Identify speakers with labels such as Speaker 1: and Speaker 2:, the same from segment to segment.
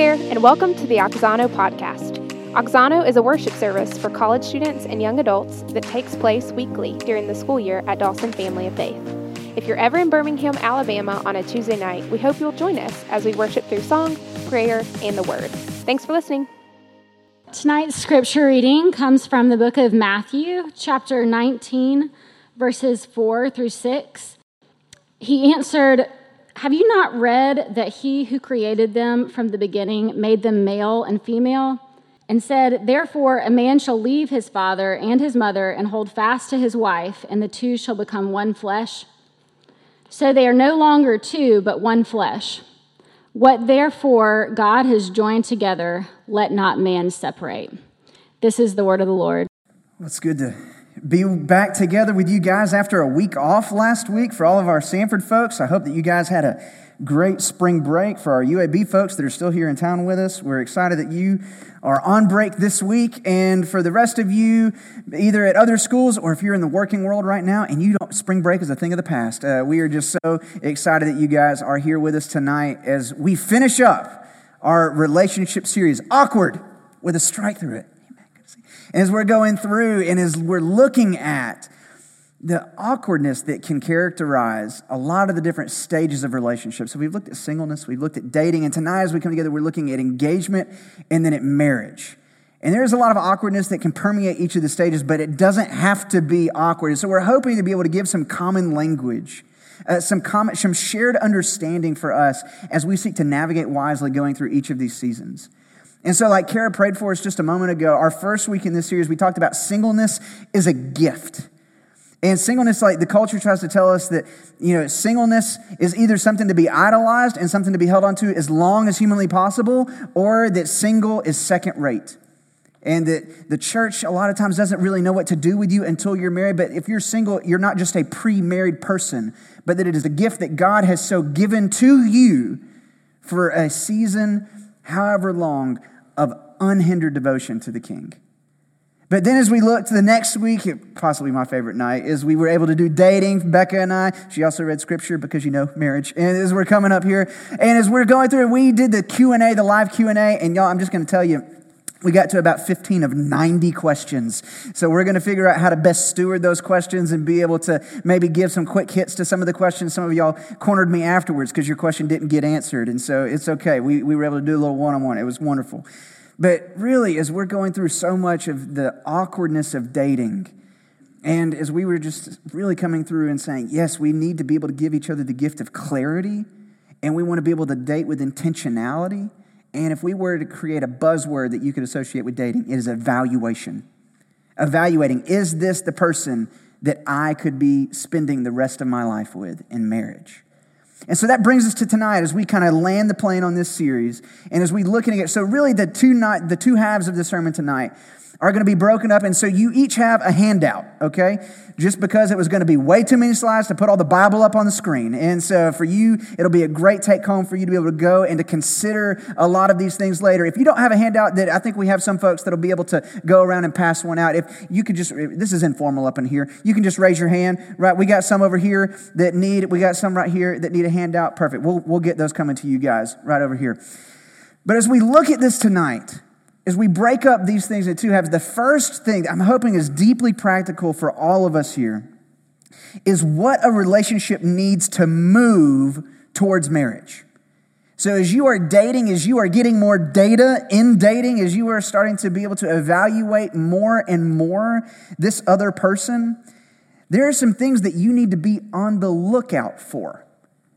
Speaker 1: there, and welcome to the Auxano podcast. Auxano is a worship service for college students and young adults that takes place weekly during the school year at Dawson Family of Faith. If you're ever in Birmingham, Alabama on a Tuesday night, we hope you'll join us as we worship through song, prayer, and the Word. Thanks for listening.
Speaker 2: Tonight's scripture reading comes from the book of Matthew, chapter 19, verses 4 through 6. He answered, Have you not read that he who created them from the beginning made them male and female? And said, Therefore, a man shall leave his father and his mother and hold fast to his wife, and the two shall become one flesh. So they are no longer two, but one flesh. What therefore God has joined together, let not man separate. This is the word of the Lord.
Speaker 3: Well, it's good to be back together with you guys after a week off last week for all of our Samford folks. I hope that you guys had a great spring break. For our UAB folks that are still here in town with us, we're excited that you are on break this week. And for the rest of you, either at other schools or if you're in the working world right now and you don't, spring break is a thing of the past. Uh, we are just so excited that you guys are here with us tonight as we finish up our relationship series, Awkward, with a strike through it. And as we're going through and as we're looking at the awkwardness that can characterize a lot of the different stages of relationships. So we've looked at singleness, we've looked at dating, and tonight as we come together, we're looking at engagement and then at marriage. And there's a lot of awkwardness that can permeate each of the stages, but it doesn't have to be awkward. And So we're hoping to be able to give some common language, uh, some common, some shared understanding for us as we seek to navigate wisely going through each of these seasons. And so, like Kara prayed for us just a moment ago, our first week in this series, we talked about singleness is a gift. And singleness, like the culture tries to tell us that, you know, singleness is either something to be idolized and something to be held onto as long as humanly possible, or that single is second rate. And that the church a lot of times doesn't really know what to do with you until you're married. But if you're single, you're not just a pre married person, but that it is a gift that God has so given to you for a season, however long, of unhindered devotion to the King. But then as we look to the next week, possibly my favorite night, is we were able to do dating, Becca and I. She also read scripture because you know marriage. And as we're coming up here, and as we're going through, we did the Q&A, the live Q&A, and y'all, I'm just going to tell you, we got to about 15 of 90 questions. So we're going to figure out how to best steward those questions and be able to maybe give some quick hits to some of the questions. Some of y'all cornered me afterwards because your question didn't get answered. And so it's okay. We, we were able to do a little one-on-one. It was wonderful. But really, as we're going through so much of the awkwardness of dating, and as we were just really coming through and saying, yes, we need to be able to give each other the gift of clarity, and we want to be able to date with intentionality. And if we were to create a buzzword that you could associate with dating, it is evaluation. Evaluating, is this the person that I could be spending the rest of my life with in marriage? And so that brings us to tonight as we kind of land the plane on this series and as we look at it. So really the two night, the two halves of the sermon tonight are going to be broken up. And so you each have a handout, okay? Just because it was going to be way too many slides to put all the Bible up on the screen. And so for you, it'll be a great take home for you to be able to go and to consider a lot of these things later. If you don't have a handout, that I think we have some folks that'll be able to go around and pass one out. If you could just, this is informal up in here, you can just raise your hand, right? We got some over here that need, we got some right here that need a handout. Perfect. We'll, we'll get those coming to you guys right over here. But as we look at this tonight, as we break up these things into two halves, the first thing I'm hoping is deeply practical for all of us here is what a relationship needs to move towards marriage. So, as you are dating, as you are getting more data in dating, as you are starting to be able to evaluate more and more this other person, there are some things that you need to be on the lookout for.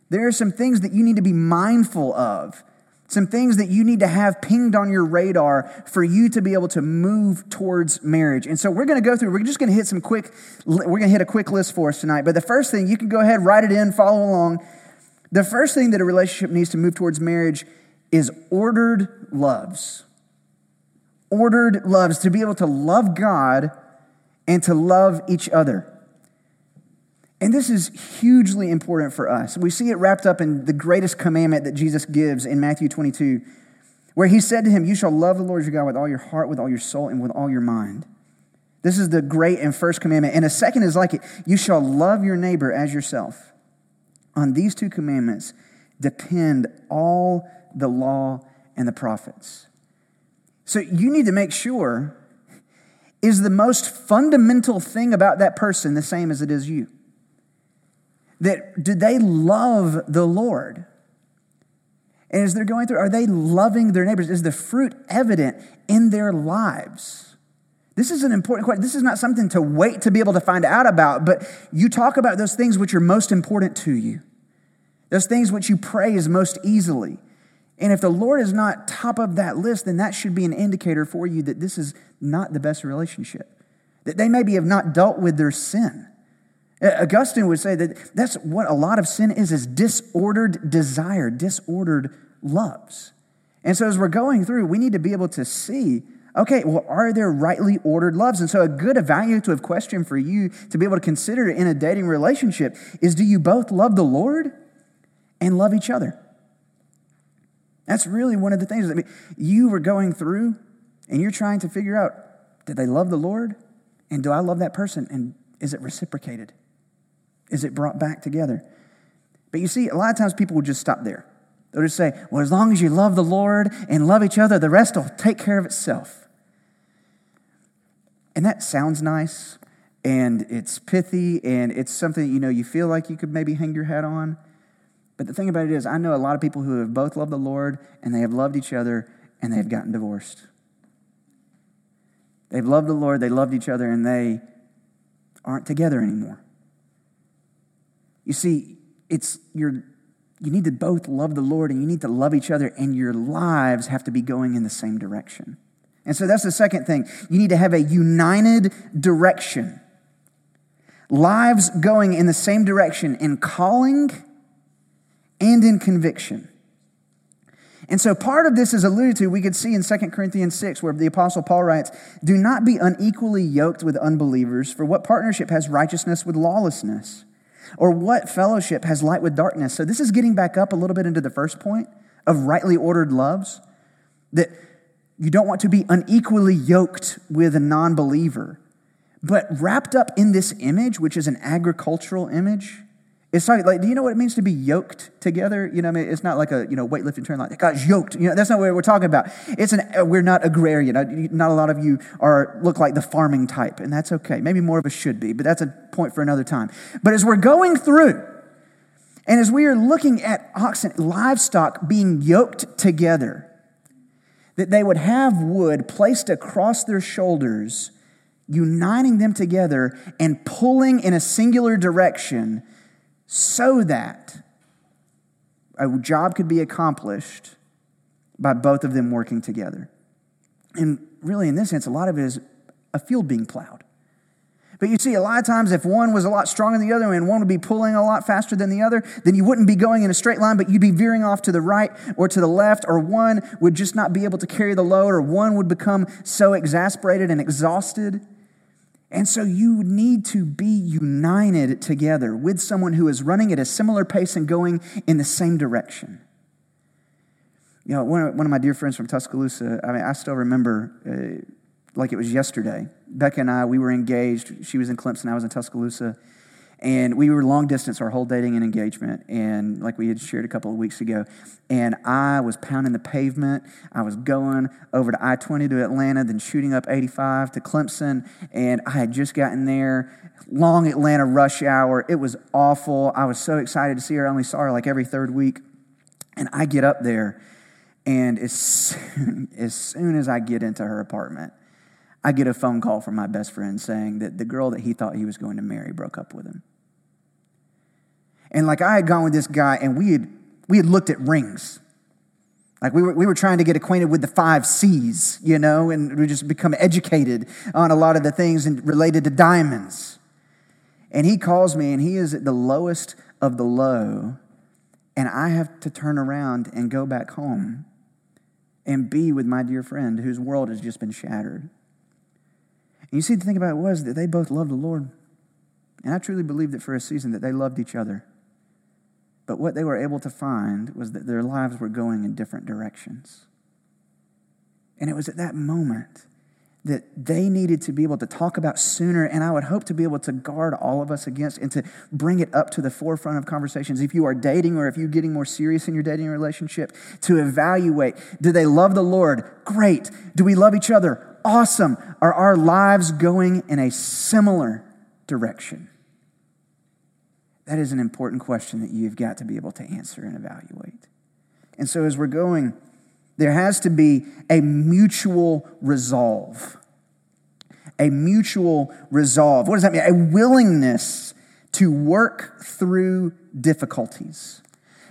Speaker 3: There are some things that you need to be mindful of some things that you need to have pinged on your radar for you to be able to move towards marriage. And so we're going to go through, we're just going to hit some quick, we're going to hit a quick list for us tonight. But the first thing, you can go ahead, write it in, follow along. The first thing that a relationship needs to move towards marriage is ordered loves. Ordered loves, to be able to love God and to love each other. And this is hugely important for us. We see it wrapped up in the greatest commandment that Jesus gives in Matthew 22, where he said to him, You shall love the Lord your God with all your heart, with all your soul, and with all your mind. This is the great and first commandment. And a second is like it you shall love your neighbor as yourself. On these two commandments depend all the law and the prophets. So you need to make sure is the most fundamental thing about that person the same as it is you? That do they love the Lord? And as they're going through, are they loving their neighbors? Is the fruit evident in their lives? This is an important question. This is not something to wait to be able to find out about, but you talk about those things which are most important to you, those things which you praise most easily. And if the Lord is not top of that list, then that should be an indicator for you that this is not the best relationship, that they maybe have not dealt with their sin. Augustine would say that that's what a lot of sin is, is disordered desire, disordered loves. And so as we're going through, we need to be able to see, okay, well, are there rightly ordered loves? And so a good evaluative question for you to be able to consider in a dating relationship is do you both love the Lord and love each other? That's really one of the things that you were going through and you're trying to figure out, did they love the Lord? And do I love that person? And is it reciprocated? Is it brought back together? But you see, a lot of times people will just stop there. They'll just say, well, as long as you love the Lord and love each other, the rest will take care of itself. And that sounds nice and it's pithy and it's something you know you feel like you could maybe hang your hat on. But the thing about it is, I know a lot of people who have both loved the Lord and they have loved each other and they have gotten divorced. They've loved the Lord, they loved each other, and they aren't together anymore. You see, it's your you need to both love the Lord and you need to love each other, and your lives have to be going in the same direction. And so that's the second thing. You need to have a united direction. Lives going in the same direction in calling and in conviction. And so part of this is alluded to, we could see in 2 Corinthians 6, where the Apostle Paul writes, Do not be unequally yoked with unbelievers, for what partnership has righteousness with lawlessness? Or what fellowship has light with darkness? So this is getting back up a little bit into the first point of rightly ordered loves. That you don't want to be unequally yoked with a non believer. But wrapped up in this image, which is an agricultural image, it's like, like, do you know what it means to be yoked together? You know, I mean, it's not like a you know weightlifting term like that guy's yoked. You know, that's not what we're talking about. It's an uh, we're not agrarian. Not a lot of you are look like the farming type, and that's okay. Maybe more of us should be, but that's a point for another time. But as we're going through, and as we are looking at oxen, livestock being yoked together, that they would have wood placed across their shoulders, uniting them together and pulling in a singular direction so that a job could be accomplished by both of them working together. And really, in this sense, a lot of it is a field being plowed. But you see, a lot of times, if one was a lot stronger than the other and one would be pulling a lot faster than the other, then you wouldn't be going in a straight line, but you'd be veering off to the right or to the left, or one would just not be able to carry the load, or one would become so exasperated and exhausted and so you need to be united together with someone who is running at a similar pace and going in the same direction. You know, one of, one of my dear friends from Tuscaloosa, I mean, I still remember uh, like it was yesterday. Becca and I, we were engaged. She was in Clemson, I was in Tuscaloosa. And we were long distance our whole dating and engagement. And like we had shared a couple of weeks ago. And I was pounding the pavement. I was going over to I 20 to Atlanta, then shooting up 85 to Clemson. And I had just gotten there. Long Atlanta rush hour. It was awful. I was so excited to see her. I only saw her like every third week. And I get up there. And as soon, as soon as I get into her apartment, I get a phone call from my best friend saying that the girl that he thought he was going to marry broke up with him. And like I had gone with this guy and we had, we had looked at rings. Like we were, we were trying to get acquainted with the five C's, you know, and we just become educated on a lot of the things related to diamonds. And he calls me and he is at the lowest of the low. And I have to turn around and go back home and be with my dear friend whose world has just been shattered. And you see, the thing about it was that they both loved the Lord. And I truly believe that for a season that they loved each other. But what they were able to find was that their lives were going in different directions. And it was at that moment that they needed to be able to talk about sooner, and I would hope to be able to guard all of us against and to bring it up to the forefront of conversations. If you are dating or if you're getting more serious in your dating relationship, to evaluate do they love the Lord? Great. Do we love each other? Awesome. Are our lives going in a similar direction? That is an important question that you've got to be able to answer and evaluate. And so, as we're going, there has to be a mutual resolve. A mutual resolve. What does that mean? A willingness to work through difficulties.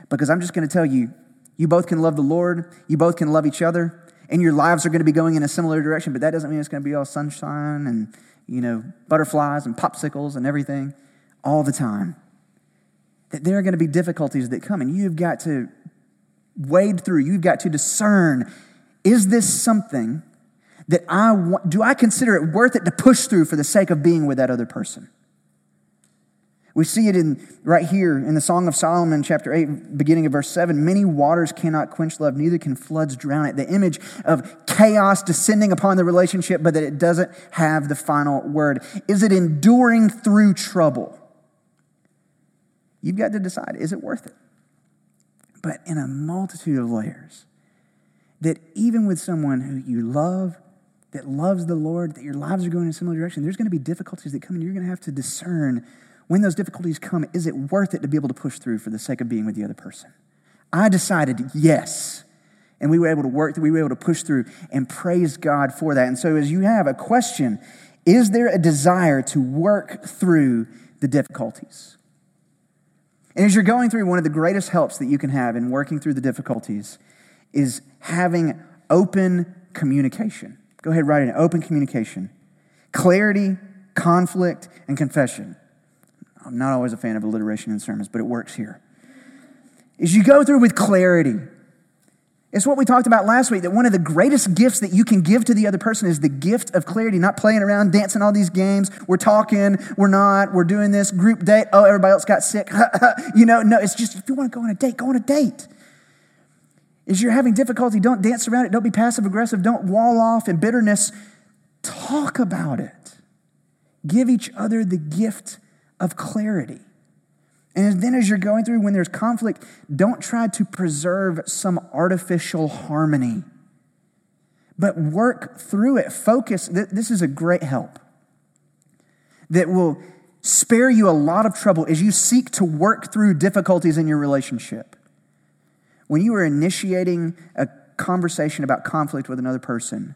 Speaker 3: Because I'm just going to tell you, you both can love the Lord, you both can love each other, and your lives are going to be going in a similar direction, but that doesn't mean it's going to be all sunshine and, you know, butterflies and popsicles and everything all the time. That there are going to be difficulties that come, and you've got to wade through, you've got to discern is this something that I want, do I consider it worth it to push through for the sake of being with that other person? We see it in right here in the Song of Solomon, chapter 8, beginning of verse 7. Many waters cannot quench love, neither can floods drown it. The image of chaos descending upon the relationship, but that it doesn't have the final word. Is it enduring through trouble? You've got to decide is it worth it? But in a multitude of layers, that even with someone who you love, that loves the Lord, that your lives are going in a similar direction, there's going to be difficulties that come, and you're going to have to discern when those difficulties come, is it worth it to be able to push through for the sake of being with the other person? I decided yes. And we were able to work, through, we were able to push through and praise God for that. And so, as you have a question, is there a desire to work through the difficulties? And as you're going through, one of the greatest helps that you can have in working through the difficulties is having open communication. Go ahead, write it open communication. Clarity, conflict, and confession. I'm not always a fan of alliteration in sermons, but it works here. As you go through with clarity, it's what we talked about last week that one of the greatest gifts that you can give to the other person is the gift of clarity, not playing around, dancing all these games. We're talking, we're not, we're doing this group date. Oh, everybody else got sick. you know, no, it's just if you want to go on a date, go on a date. As you're having difficulty, don't dance around it. Don't be passive aggressive. Don't wall off in bitterness. Talk about it. Give each other the gift of clarity. And then, as you're going through, when there's conflict, don't try to preserve some artificial harmony, but work through it. Focus. This is a great help that will spare you a lot of trouble as you seek to work through difficulties in your relationship. When you are initiating a conversation about conflict with another person,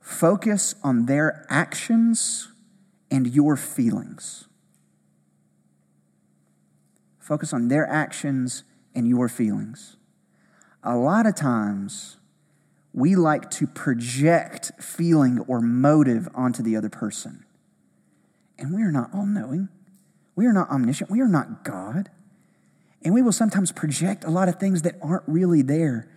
Speaker 3: focus on their actions and your feelings. Focus on their actions and your feelings. A lot of times, we like to project feeling or motive onto the other person. And we are not all knowing. We are not omniscient. We are not God. And we will sometimes project a lot of things that aren't really there.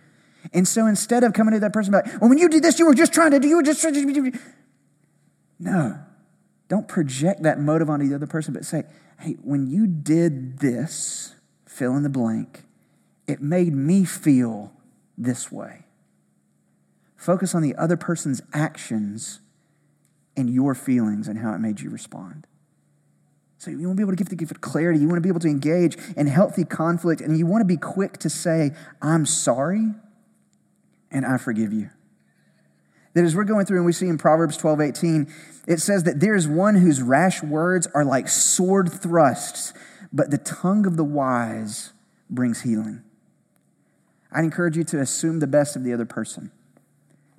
Speaker 3: And so instead of coming to that person like, well, when you did this, you were just trying to do, you were just trying to do. No. Don't project that motive onto the other person, but say, hey, when you did this, fill in the blank, it made me feel this way. Focus on the other person's actions and your feelings and how it made you respond. So you want to be able to give the gift of clarity. You want to be able to engage in healthy conflict, and you want to be quick to say, I'm sorry and I forgive you. That as we're going through and we see in Proverbs 12, 18, it says that there is one whose rash words are like sword thrusts, but the tongue of the wise brings healing. I'd encourage you to assume the best of the other person.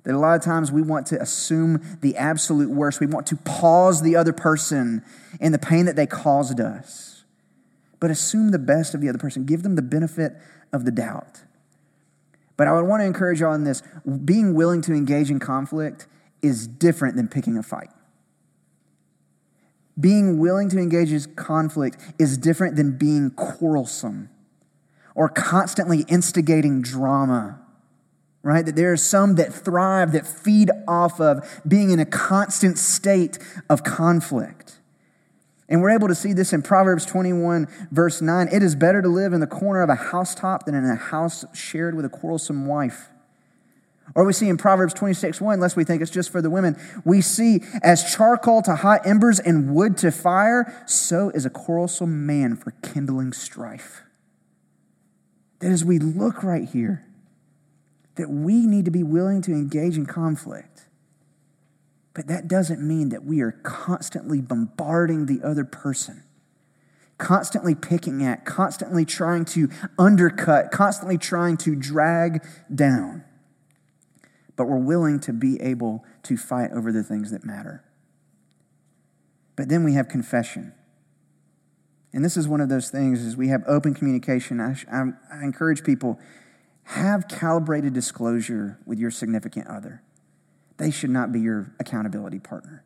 Speaker 3: That a lot of times we want to assume the absolute worst. We want to pause the other person in the pain that they caused us. But assume the best of the other person. Give them the benefit of the doubt. But I would want to encourage you on this. Being willing to engage in conflict is different than picking a fight. Being willing to engage in conflict is different than being quarrelsome or constantly instigating drama right? That there are some that thrive that feed off of being in a constant state of conflict and we're able to see this in proverbs 21 verse 9 it is better to live in the corner of a housetop than in a house shared with a quarrelsome wife Or we see in Proverbs 26 1, lest we think it's just for the women, we see as charcoal to hot embers and wood to fire, so is a quarrelsome man for kindling strife. That as we look right here, that we need to be willing to engage in conflict. But that doesn't mean that we are constantly bombarding the other person, constantly picking at, constantly trying to undercut, constantly trying to drag down but we're willing to be able to fight over the things that matter. But then we have confession. And this is one of those things is we have open communication. I, I, I encourage people have calibrated disclosure with your significant other. They should not be your accountability partner.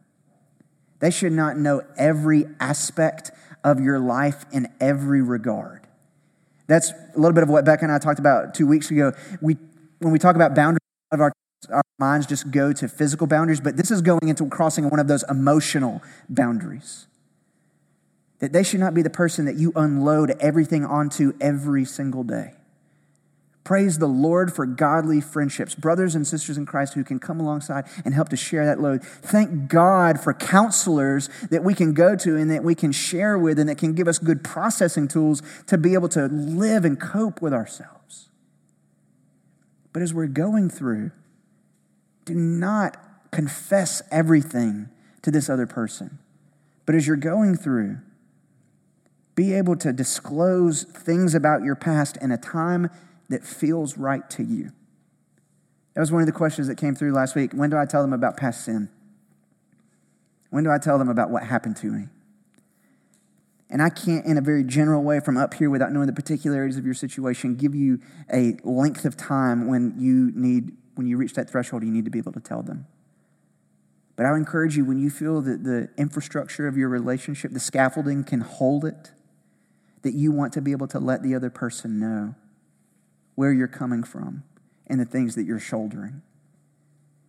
Speaker 3: They should not know every aspect of your life in every regard. That's a little bit of what Becca and I talked about two weeks ago. We, when we talk about boundaries of our our minds just go to physical boundaries, but this is going into crossing one of those emotional boundaries. That they should not be the person that you unload everything onto every single day. Praise the Lord for godly friendships, brothers and sisters in Christ who can come alongside and help to share that load. Thank God for counselors that we can go to and that we can share with and that can give us good processing tools to be able to live and cope with ourselves. But as we're going through do not confess everything to this other person. But as you're going through, be able to disclose things about your past in a time that feels right to you. That was one of the questions that came through last week. When do I tell them about past sin? When do I tell them about what happened to me? And I can't, in a very general way, from up here without knowing the particularities of your situation, give you a length of time when you need when you reach that threshold, you need to be able to tell them. But I would encourage you when you feel that the infrastructure of your relationship, the scaffolding can hold it, that you want to be able to let the other person know where you're coming from and the things that you're shouldering.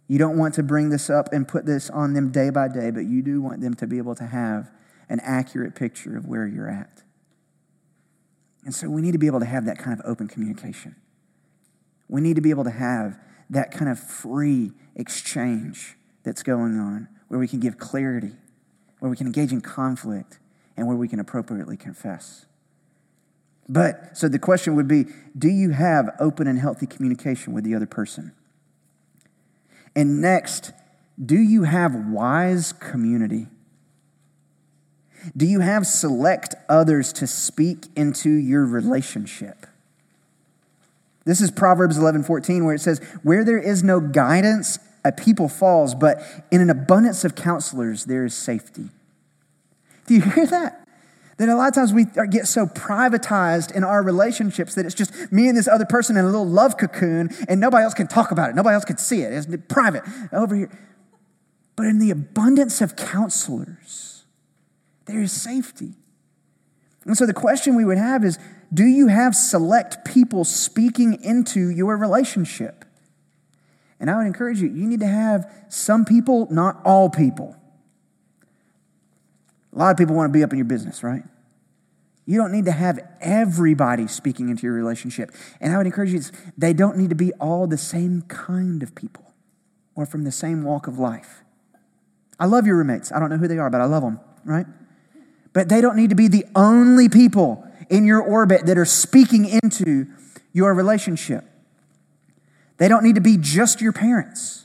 Speaker 3: You don't want to bring this up and put this on them day by day, but you do want them to be able to have an accurate picture of where you're at. And so we need to be able to have that kind of open communication. We need to be able to have that kind of free exchange that's going on, where we can give clarity, where we can engage in conflict, and where we can appropriately confess. But, so the question would be do you have open and healthy communication with the other person? And next, do you have wise community? Do you have select others to speak into your relationship? This is Proverbs 11 14, where it says, Where there is no guidance, a people falls, but in an abundance of counselors, there is safety. Do you hear that? That a lot of times we get so privatized in our relationships that it's just me and this other person in a little love cocoon, and nobody else can talk about it. Nobody else can see it. It's private over here. But in the abundance of counselors, there is safety. And so the question we would have is do you have select people speaking into your relationship? And I would encourage you, you need to have some people, not all people. A lot of people want to be up in your business, right? You don't need to have everybody speaking into your relationship. And I would encourage you, they don't need to be all the same kind of people or from the same walk of life. I love your roommates. I don't know who they are, but I love them, right? But they don't need to be the only people in your orbit that are speaking into your relationship. They don't need to be just your parents.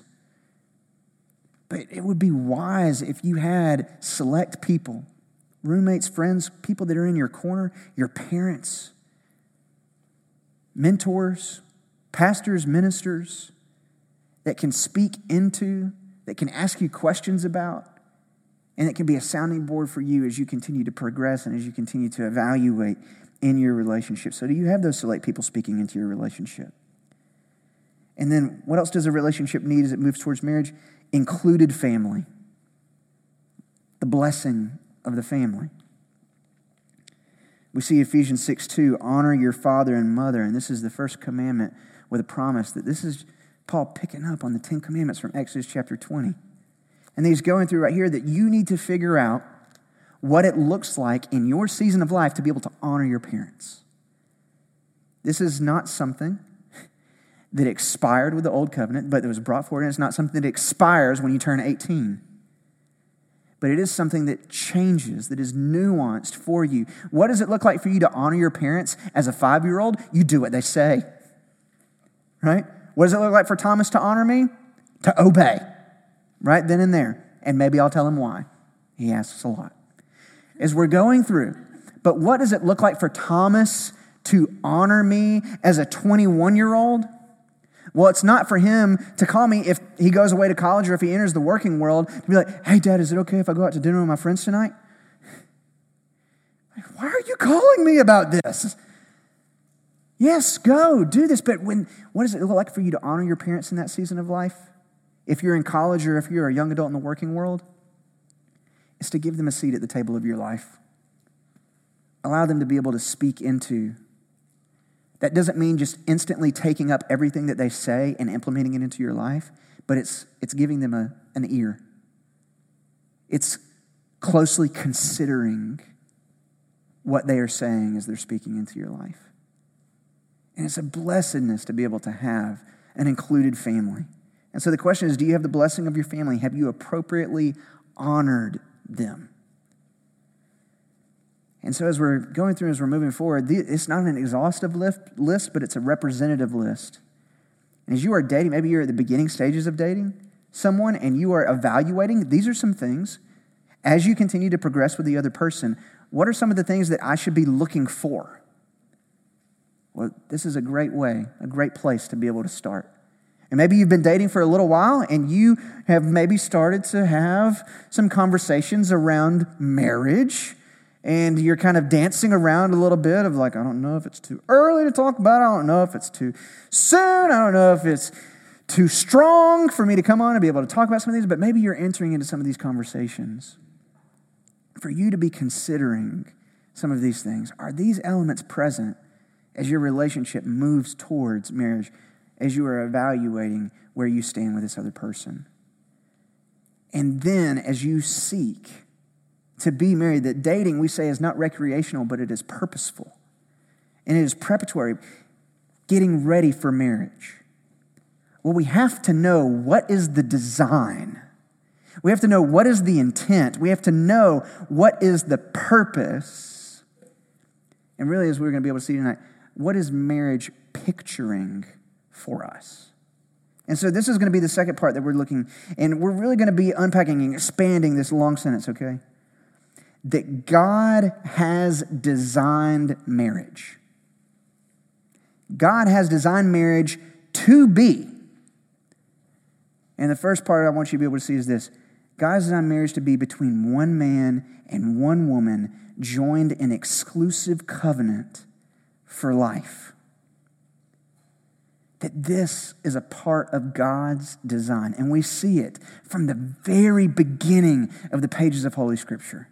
Speaker 3: But it would be wise if you had select people, roommates, friends, people that are in your corner, your parents, mentors, pastors, ministers that can speak into, that can ask you questions about, and it can be a sounding board for you as you continue to progress and as you continue to evaluate in your relationship. So, do you have those select people speaking into your relationship? And then, what else does a relationship need as it moves towards marriage? Included family, the blessing of the family. We see Ephesians 6 2, honor your father and mother. And this is the first commandment with a promise that this is Paul picking up on the Ten Commandments from Exodus chapter 20. And he's going through right here that you need to figure out what it looks like in your season of life to be able to honor your parents. This is not something that expired with the old covenant, but that was brought forward, and it's not something that expires when you turn 18. But it is something that changes, that is nuanced for you. What does it look like for you to honor your parents as a five year old? You do what they say, right? What does it look like for Thomas to honor me? To obey, right then and there. And maybe I'll tell him why. He asks a lot. As we're going through, but what does it look like for Thomas to honor me as a 21 year old? Well, it's not for him to call me if he goes away to college or if he enters the working world to be like, hey, dad, is it okay if I go out to dinner with my friends tonight? Why are you calling me about this? Yes, go, do this. But when, what does it look like for you to honor your parents in that season of life? If you're in college or if you're a young adult in the working world, it's to give them a seat at the table of your life. Allow them to be able to speak into that doesn't mean just instantly taking up everything that they say and implementing it into your life, but it's, it's giving them a, an ear. It's closely considering what they are saying as they're speaking into your life. And it's a blessedness to be able to have an included family. And so the question is do you have the blessing of your family? Have you appropriately honored them? And so, as we're going through, as we're moving forward, it's not an exhaustive list, but it's a representative list. And as you are dating, maybe you're at the beginning stages of dating someone and you are evaluating, these are some things. As you continue to progress with the other person, what are some of the things that I should be looking for? Well, this is a great way, a great place to be able to start. And maybe you've been dating for a little while and you have maybe started to have some conversations around marriage and you're kind of dancing around a little bit of like, I don't know if it's too early to talk about it. I don't know if it's too soon. I don't know if it's too strong for me to come on and be able to talk about some of these, but maybe you're entering into some of these conversations. For you to be considering some of these things, are these elements present as your relationship moves towards marriage, as you are evaluating where you stand with this other person? And then as you seek, to be married, that dating, we say, is not recreational, but it is purposeful. And it is preparatory, getting ready for marriage. Well, we have to know what is the design. We have to know what is the intent. We have to know what is the purpose. And really, as we're going to be able to see tonight, what is marriage picturing for us? And so this is going to be the second part that we're looking, and we're really going to be unpacking and expanding this long sentence, okay? That God has designed marriage. God has designed marriage to be. And the first part I want you to be able to see is this God has designed marriage to be between one man and one woman joined in exclusive covenant for life. That this is a part of God's design. And we see it from the very beginning of the pages of Holy Scripture.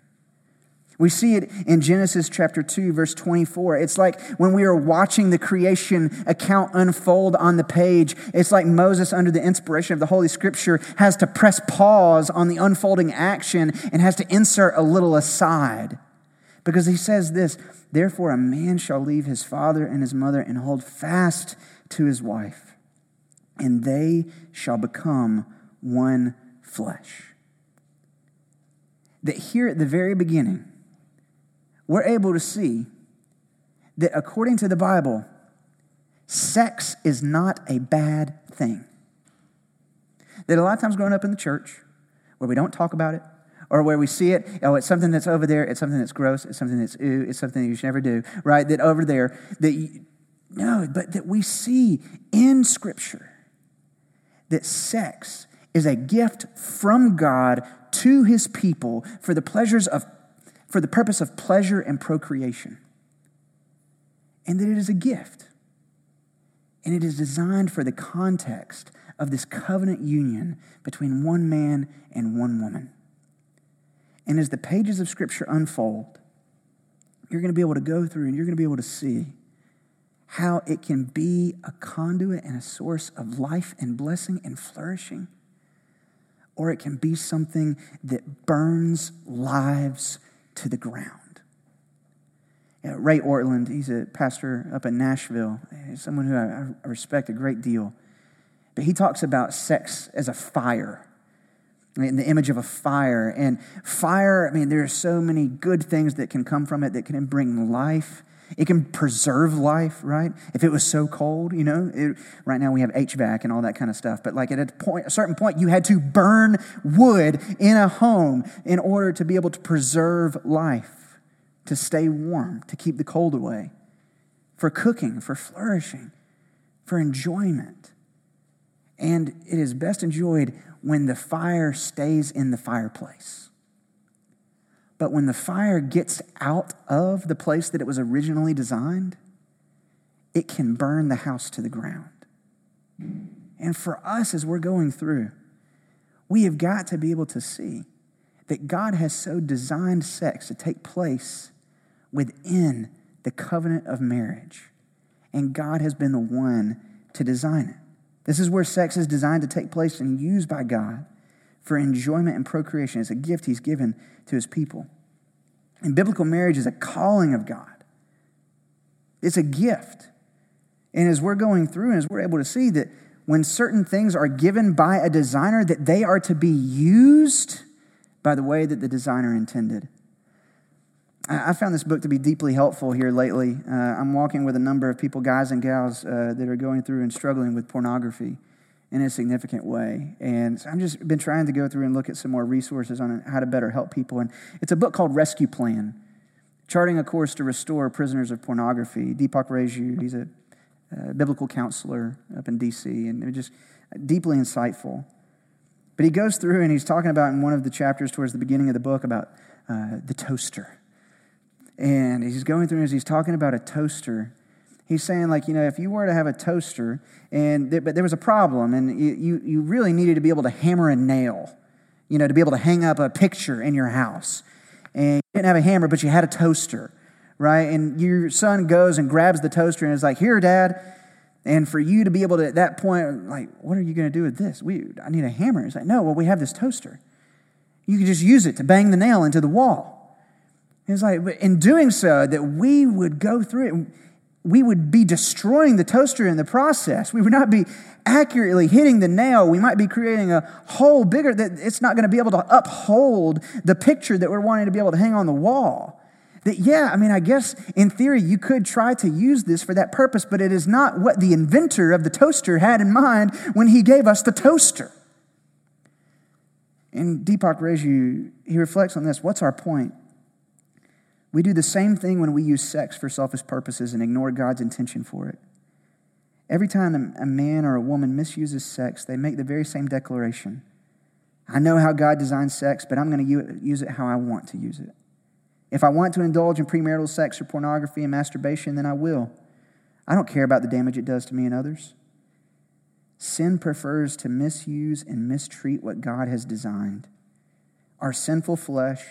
Speaker 3: We see it in Genesis chapter 2, verse 24. It's like when we are watching the creation account unfold on the page, it's like Moses, under the inspiration of the Holy Scripture, has to press pause on the unfolding action and has to insert a little aside. Because he says this Therefore, a man shall leave his father and his mother and hold fast to his wife, and they shall become one flesh. That here at the very beginning, we're able to see that according to the Bible, sex is not a bad thing. That a lot of times growing up in the church, where we don't talk about it, or where we see it, oh, it's something that's over there, it's something that's gross, it's something that's ooh, it's something that you should never do, right? That over there, that you, no, but that we see in Scripture that sex is a gift from God to his people for the pleasures of for the purpose of pleasure and procreation. And that it is a gift. And it is designed for the context of this covenant union between one man and one woman. And as the pages of Scripture unfold, you're going to be able to go through and you're going to be able to see how it can be a conduit and a source of life and blessing and flourishing, or it can be something that burns lives to the ground. Ray Ortlund, he's a pastor up in Nashville, someone who I, I respect a great deal. But he talks about sex as a fire in the image of a fire. And fire, I mean, there are so many good things that can come from it that can bring life. It can preserve life, right? If it was so cold, you know, it, right now we have HVAC and all that kind of stuff. But like at a point, a certain point, you had to burn wood in a home in order to be able to preserve life, to stay warm, to keep the cold away, for cooking, for flourishing, for enjoyment. And it is best enjoyed when the fire stays in the fireplace. But when the fire gets out of the place that it was originally designed, it can burn the house to the ground. And for us, as we're going through, we have got to be able to see that God has so designed sex to take place within the covenant of marriage. And God has been the one to design it. This is where sex is designed to take place and used by God for enjoyment and procreation. It's a gift He's given to His people. And biblical marriage is a calling of God, it's a gift. And as we're going through and as we're able to see that when certain things are given by a designer, that they are to be used by the way that the designer intended. I found this book to be deeply helpful here lately. Uh, I'm walking with a number of people, guys and gals, uh, that are going through and struggling with pornography in a significant way. And so I've just been trying to go through and look at some more resources on how to better help people. And it's a book called Rescue Plan Charting a Course to Restore Prisoners of Pornography. Deepak Reju, he's a uh, biblical counselor up in D.C., and just deeply insightful. But he goes through and he's talking about in one of the chapters towards the beginning of the book about uh, the toaster and he's going through and he's talking about a toaster. He's saying, like, you know, if you were to have a toaster, and there, but there was a problem, and you, you, really needed to be able to hammer a nail, you know, to be able to hang up a picture in your house. And you didn't have a hammer, but you had a toaster, right? And your son goes and grabs the toaster and is like, Here, Dad. And for you to be able to, at that point, like, what are you going to do with this? We, I need a hammer. He's like, No, well, we have this toaster. You can just use it to bang the nail into the wall. It's like, in doing so, that we would go through it, we would be destroying the toaster in the process. We would not be accurately hitting the nail. We might be creating a hole bigger that it's not going to be able to uphold the picture that we're wanting to be able to hang on the wall. That, yeah, I mean, I guess in theory you could try to use this for that purpose, but it is not what the inventor of the toaster had in mind when he gave us the toaster. And Deepak Reju, he reflects on this. What's our point? We do the same thing when we use sex for selfish purposes and ignore God's intention for it. Every time a man or a woman misuses sex, they make the very same declaration I know how God designed sex, but I'm going to use it how I want to use it. If I want to indulge in premarital sex or pornography and masturbation, then I will. I don't care about the damage it does to me and others. Sin prefers to misuse and mistreat what God has designed. Our sinful flesh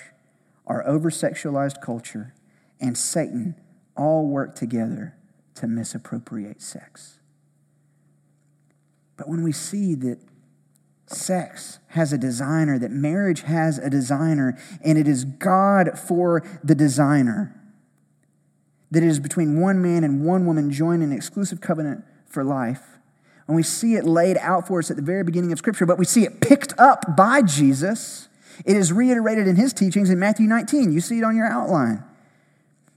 Speaker 3: our over sexualized culture, and Satan all work together to misappropriate sex. But when we see that sex has a designer, that marriage has a designer, and it is God for the designer, that it is between one man and one woman joined in an exclusive covenant for life. And we see it laid out for us at the very beginning of Scripture, but we see it picked up by Jesus it is reiterated in his teachings in Matthew 19. You see it on your outline.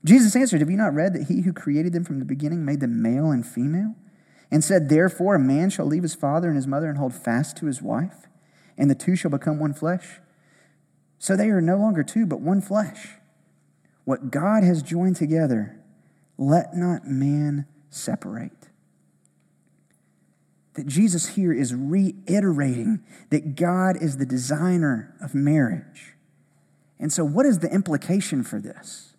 Speaker 3: Jesus answered, Have you not read that he who created them from the beginning made them male and female? And said, Therefore, a man shall leave his father and his mother and hold fast to his wife, and the two shall become one flesh. So they are no longer two, but one flesh. What God has joined together, let not man separate that Jesus here is reiterating that God is the designer of marriage. And so, what is the implication for this?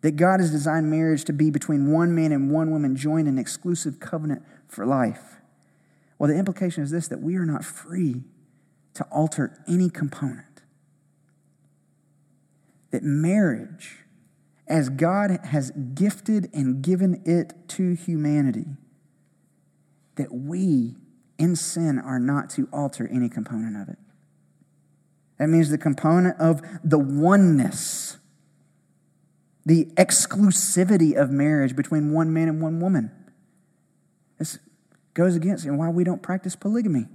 Speaker 3: That God has designed marriage to be between one man and one woman joined in an exclusive covenant for life. Well, the implication is this that we are not free to alter any component. That marriage, as God has gifted and given it to humanity, that we in sin are not to alter any component of it. That means the component of the oneness the exclusivity of marriage between one man and one woman. This goes against and why we don't practice polygamy.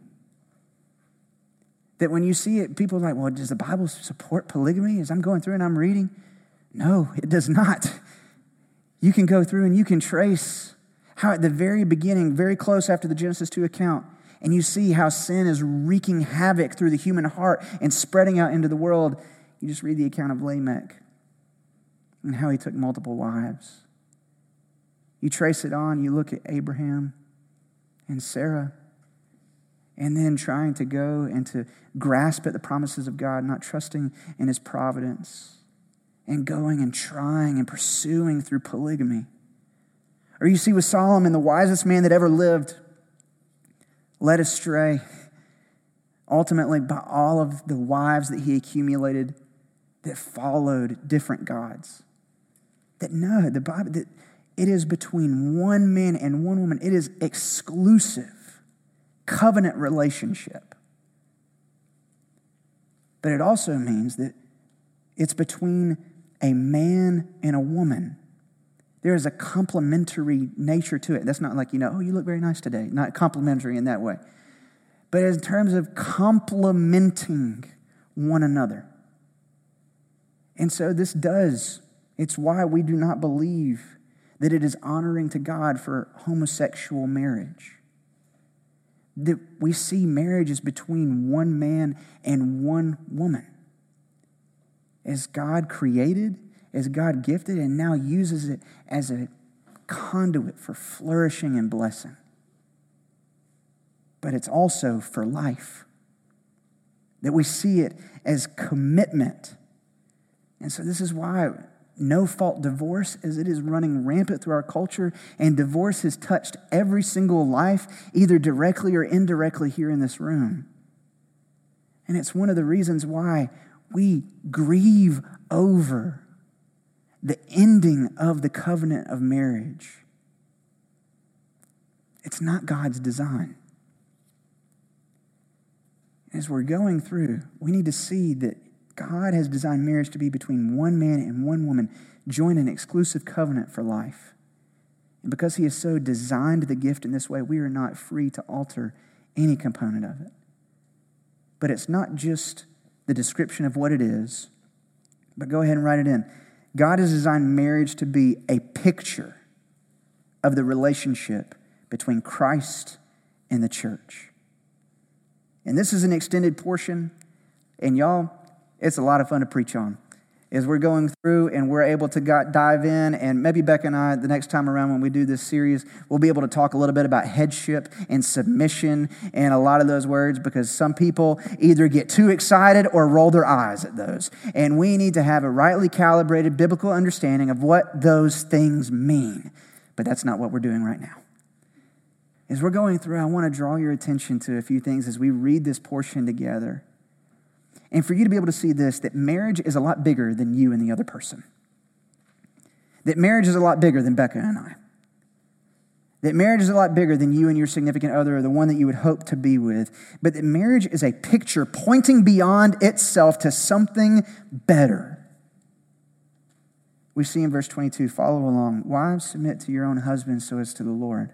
Speaker 3: That when you see it, people are like, well, does the Bible support polygamy? As I'm going through and I'm reading, no, it does not. You can go through and you can trace how at the very beginning, very close after the Genesis 2 account, and you see how sin is wreaking havoc through the human heart and spreading out into the world. You just read the account of Lamech and how he took multiple wives. You trace it on, you look at Abraham and Sarah, and then trying to go and to grasp at the promises of God, not trusting in his providence, and going and trying and pursuing through polygamy. Or you see with Solomon, the wisest man that ever lived, led astray ultimately by all of the wives that he accumulated that followed different gods. That no, the Bible, that it is between one man and one woman. It is exclusive covenant relationship. But it also means that it's between a man and a woman. There is a complementary nature to it. That's not like, you know, oh, you look very nice today. Not complimentary in that way. But in terms of complementing one another. And so this does, it's why we do not believe that it is honoring to God for homosexual marriage. That we see marriage is between one man and one woman. As God created, as God gifted, and now uses it as a conduit for flourishing and blessing. But it's also for life. That we see it as commitment. And so, this is why no fault divorce as it is running rampant through our culture, and divorce has touched every single life, either directly or indirectly here in this room. And it's one of the reasons why we grieve over the ending of the covenant of marriage. It's not God's design. As we're going through, we need to see that God has designed marriage to be between one man and one woman, join an exclusive covenant for life. And because He has so designed the gift in this way, we are not free to alter any component of it. But it's not just the description of what it is, but go ahead and write it in. God has designed marriage to be a picture of the relationship between Christ and the church. And this is an extended portion. And y'all, it's a lot of fun to preach on. As we're going through and we're able to dive in, and maybe Beck and I, the next time around when we do this series, we'll be able to talk a little bit about headship and submission and a lot of those words because some people either get too excited or roll their eyes at those. And we need to have a rightly calibrated biblical understanding of what those things mean. But that's not what we're doing right now. As we're going through, I want to draw your attention to a few things as we read this portion together and for you to be able to see this that marriage is a lot bigger than you and the other person. That marriage is a lot bigger than Becca and I. That marriage is a lot bigger than you and your significant other or the one that you would hope to be with. But that marriage is a picture pointing beyond itself to something better. We see in verse 22, follow along. Wives, submit to your own husbands so as to the Lord.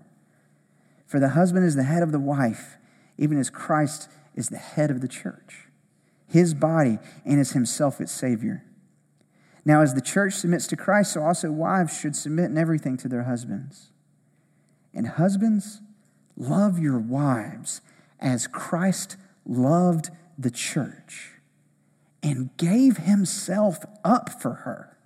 Speaker 3: For the husband is the head of the wife, even as Christ is the head of the church his body, and is himself its Savior. Now, as the church submits to Christ, so also wives should submit in everything to their husbands. And husbands, love your wives as Christ loved the church and gave himself up for her,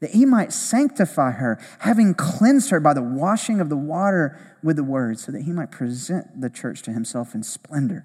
Speaker 3: that he might sanctify her, having cleansed her by the washing of the water with the word, so that he might present the church to himself in splendor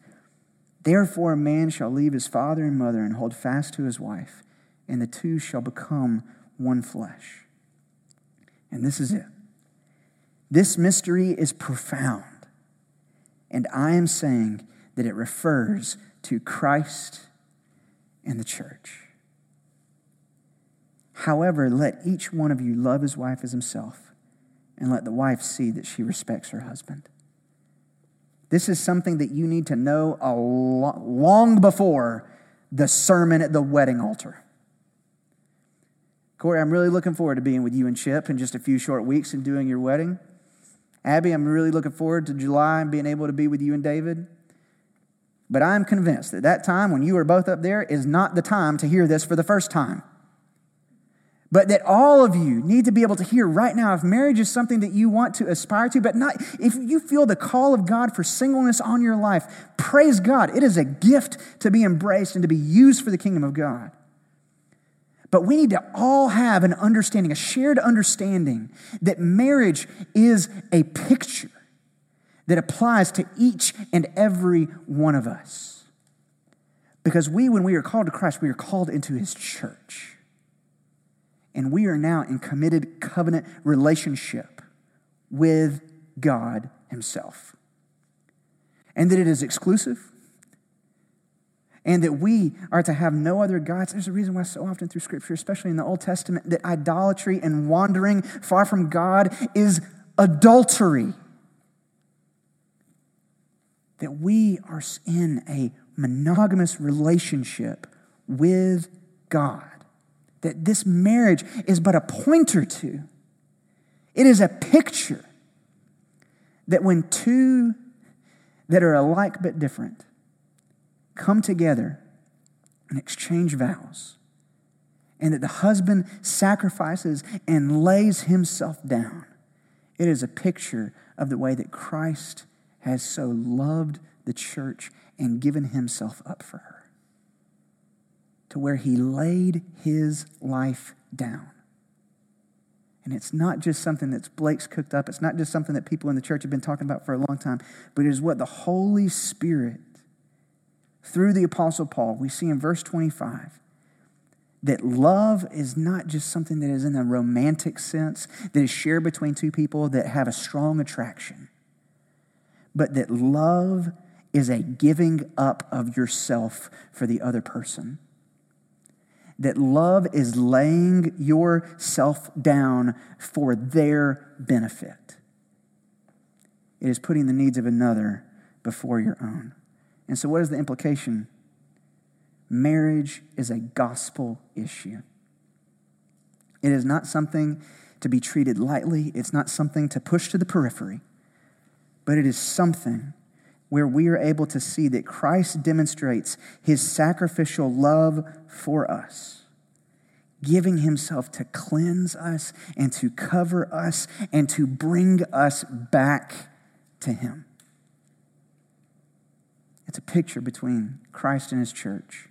Speaker 3: Therefore, a man shall leave his father and mother and hold fast to his wife, and the two shall become one flesh. And this is it This mystery is profound, and I am saying that it refers to Christ and the church. However, let each one of you love his wife as himself, and let the wife see that she respects her husband. This is something that you need to know a lo- long before the sermon at the wedding altar. Corey, I'm really looking forward to being with you and Chip in just a few short weeks and doing your wedding. Abby, I'm really looking forward to July and being able to be with you and David. But I'm convinced that that time when you are both up there is not the time to hear this for the first time. But that all of you need to be able to hear right now if marriage is something that you want to aspire to, but not if you feel the call of God for singleness on your life, praise God. It is a gift to be embraced and to be used for the kingdom of God. But we need to all have an understanding, a shared understanding that marriage is a picture that applies to each and every one of us. Because we, when we are called to Christ, we are called into his church. And we are now in committed covenant relationship with God himself. And that it is exclusive, and that we are to have no other gods. There's a reason why, so often through Scripture, especially in the Old Testament, that idolatry and wandering far from God is adultery that we are in a monogamous relationship with God. That this marriage is but a pointer to, it is a picture that when two that are alike but different come together and exchange vows, and that the husband sacrifices and lays himself down, it is a picture of the way that Christ has so loved the church and given himself up for her to where he laid his life down. And it's not just something that's Blake's cooked up. It's not just something that people in the church have been talking about for a long time, but it is what the Holy Spirit, through the Apostle Paul, we see in verse 25 that love is not just something that is in a romantic sense, that is shared between two people that have a strong attraction but that love is a giving up of yourself for the other person. That love is laying yourself down for their benefit. It is putting the needs of another before your own. And so, what is the implication? Marriage is a gospel issue. It is not something to be treated lightly, it's not something to push to the periphery but it is something where we are able to see that Christ demonstrates his sacrificial love for us, giving himself to cleanse us and to cover us and to bring us back to him. It's a picture between Christ and his church.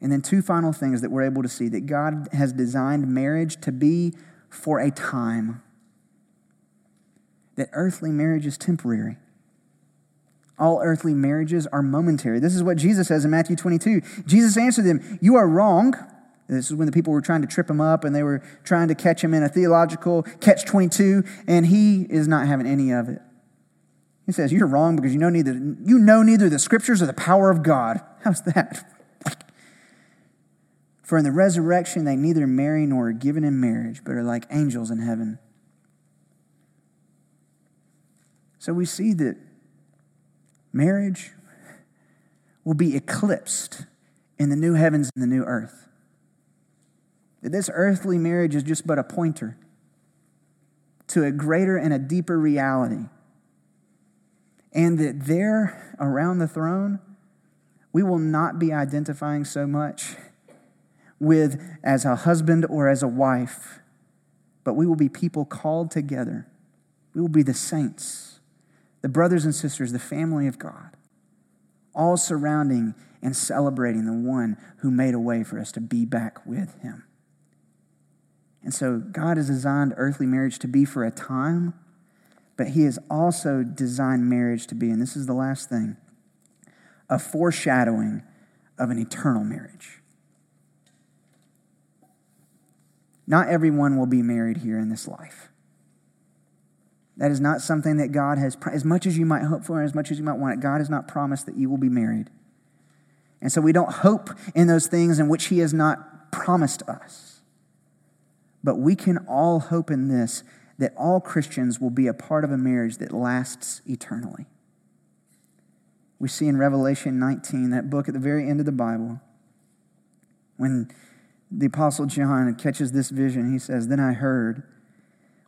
Speaker 3: And then, two final things that we're able to see that God has designed marriage to be for a time that earthly marriage is temporary. All earthly marriages are momentary. This is what Jesus says in Matthew 22. Jesus answered them, You are wrong. This is when the people were trying to trip him up and they were trying to catch him in a theological catch 22, and he is not having any of it. He says, You're wrong because you know neither, you know neither the scriptures or the power of God. How's that? For in the resurrection they neither marry nor are given in marriage, but are like angels in heaven. So we see that marriage will be eclipsed in the new heavens and the new earth. That this earthly marriage is just but a pointer to a greater and a deeper reality. And that there around the throne, we will not be identifying so much with as a husband or as a wife, but we will be people called together. We will be the saints the brothers and sisters, the family of God, all surrounding and celebrating the one who made a way for us to be back with him. And so God has designed earthly marriage to be for a time, but he has also designed marriage to be, and this is the last thing, a foreshadowing of an eternal marriage. Not everyone will be married here in this life. That is not something that God has, as much as you might hope for and as much as you might want it, God has not promised that you will be married. And so we don't hope in those things in which He has not promised us. But we can all hope in this that all Christians will be a part of a marriage that lasts eternally. We see in Revelation 19, that book at the very end of the Bible, when the Apostle John catches this vision, he says, Then I heard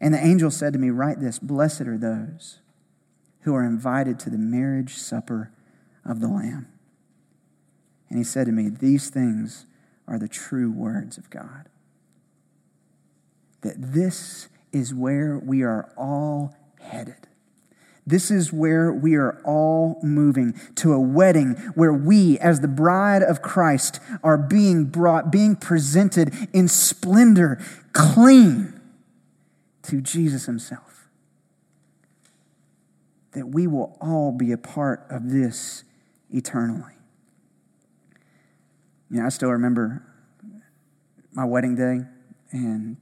Speaker 3: And the angel said to me, Write this Blessed are those who are invited to the marriage supper of the Lamb. And he said to me, These things are the true words of God. That this is where we are all headed. This is where we are all moving to a wedding where we, as the bride of Christ, are being brought, being presented in splendor, clean to Jesus Himself. That we will all be a part of this eternally. You know, I still remember my wedding day and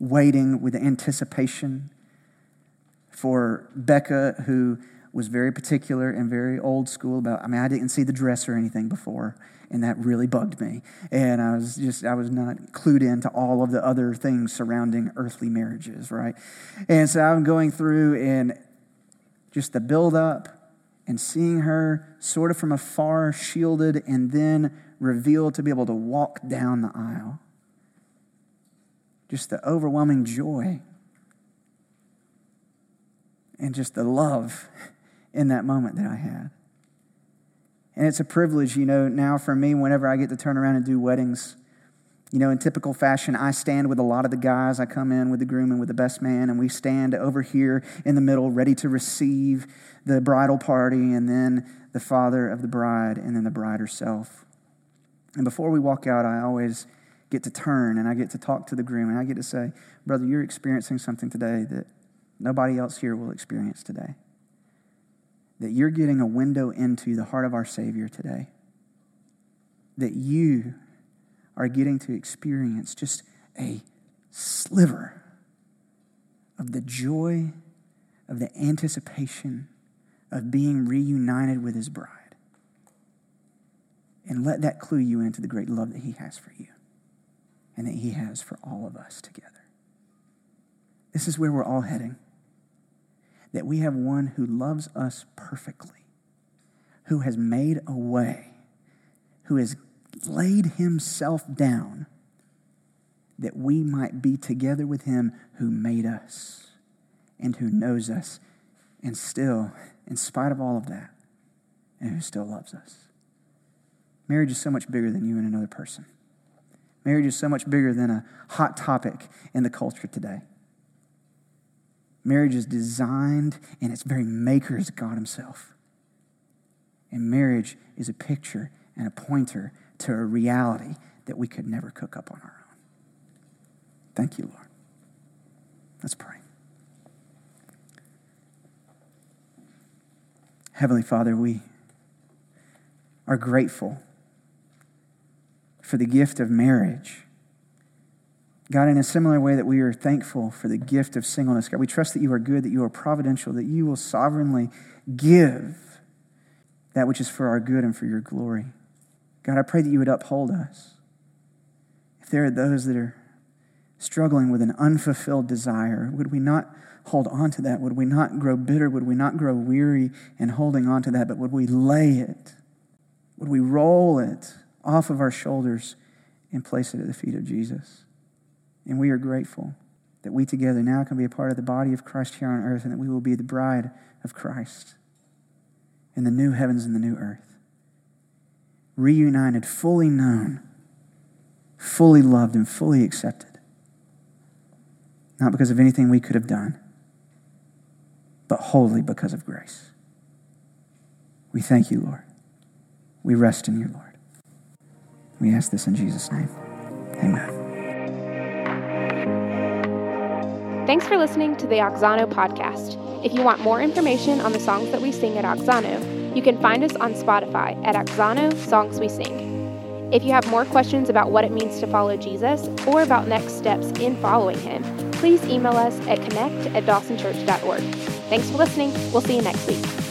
Speaker 3: waiting with anticipation for Becca, who was very particular and very old school about, I mean, I didn't see the dress or anything before, and that really bugged me. And I was just, I was not clued into all of the other things surrounding earthly marriages, right? And so I'm going through and just the build up and seeing her sort of from afar, shielded, and then revealed to be able to walk down the aisle. Just the overwhelming joy and just the love in that moment that I had. And it's a privilege, you know, now for me, whenever I get to turn around and do weddings. You know, in typical fashion, I stand with a lot of the guys. I come in with the groom and with the best man, and we stand over here in the middle, ready to receive the bridal party, and then the father of the bride, and then the bride herself. And before we walk out, I always get to turn and I get to talk to the groom, and I get to say, Brother, you're experiencing something today that nobody else here will experience today. That you're getting a window into the heart of our Savior today. That you are getting to experience just a sliver of the joy, of the anticipation of being reunited with His bride. And let that clue you into the great love that He has for you and that He has for all of us together. This is where we're all heading that we have one who loves us perfectly, who has made a way, who has laid himself down that we might be together with him who made us and who knows us, and still, in spite of all of that, and who still loves us. Marriage is so much bigger than you and another person. Marriage is so much bigger than a hot topic in the culture today. Marriage is designed and its very maker is God Himself. And marriage is a picture and a pointer to a reality that we could never cook up on our own. Thank you, Lord. Let's pray. Heavenly Father, we are grateful for the gift of marriage God, in a similar way that we are thankful for the gift of singleness, God, we trust that you are good, that you are providential, that you will sovereignly give that which is for our good and for your glory. God, I pray that you would uphold us. If there are those that are struggling with an unfulfilled desire, would we not hold on to that? Would we not grow bitter? Would we not grow weary in holding on to that? But would we lay it? Would we roll it off of our shoulders and place it at the feet of Jesus? And we are grateful that we together now can be a part of the body of Christ here on earth and that we will be the bride of Christ in the new heavens and the new earth. Reunited, fully known, fully loved, and fully accepted. Not because of anything we could have done, but wholly because of grace. We thank you, Lord. We rest in you, Lord. We ask this in Jesus' name. Amen.
Speaker 1: Thanks for listening to the Oxano podcast. If you want more information on the songs that we sing at Oxano, you can find us on Spotify at Oxano Songs We Sing. If you have more questions about what it means to follow Jesus or about next steps in following him, please email us at connect at dawsonchurch.org. Thanks for listening. We'll see you next week.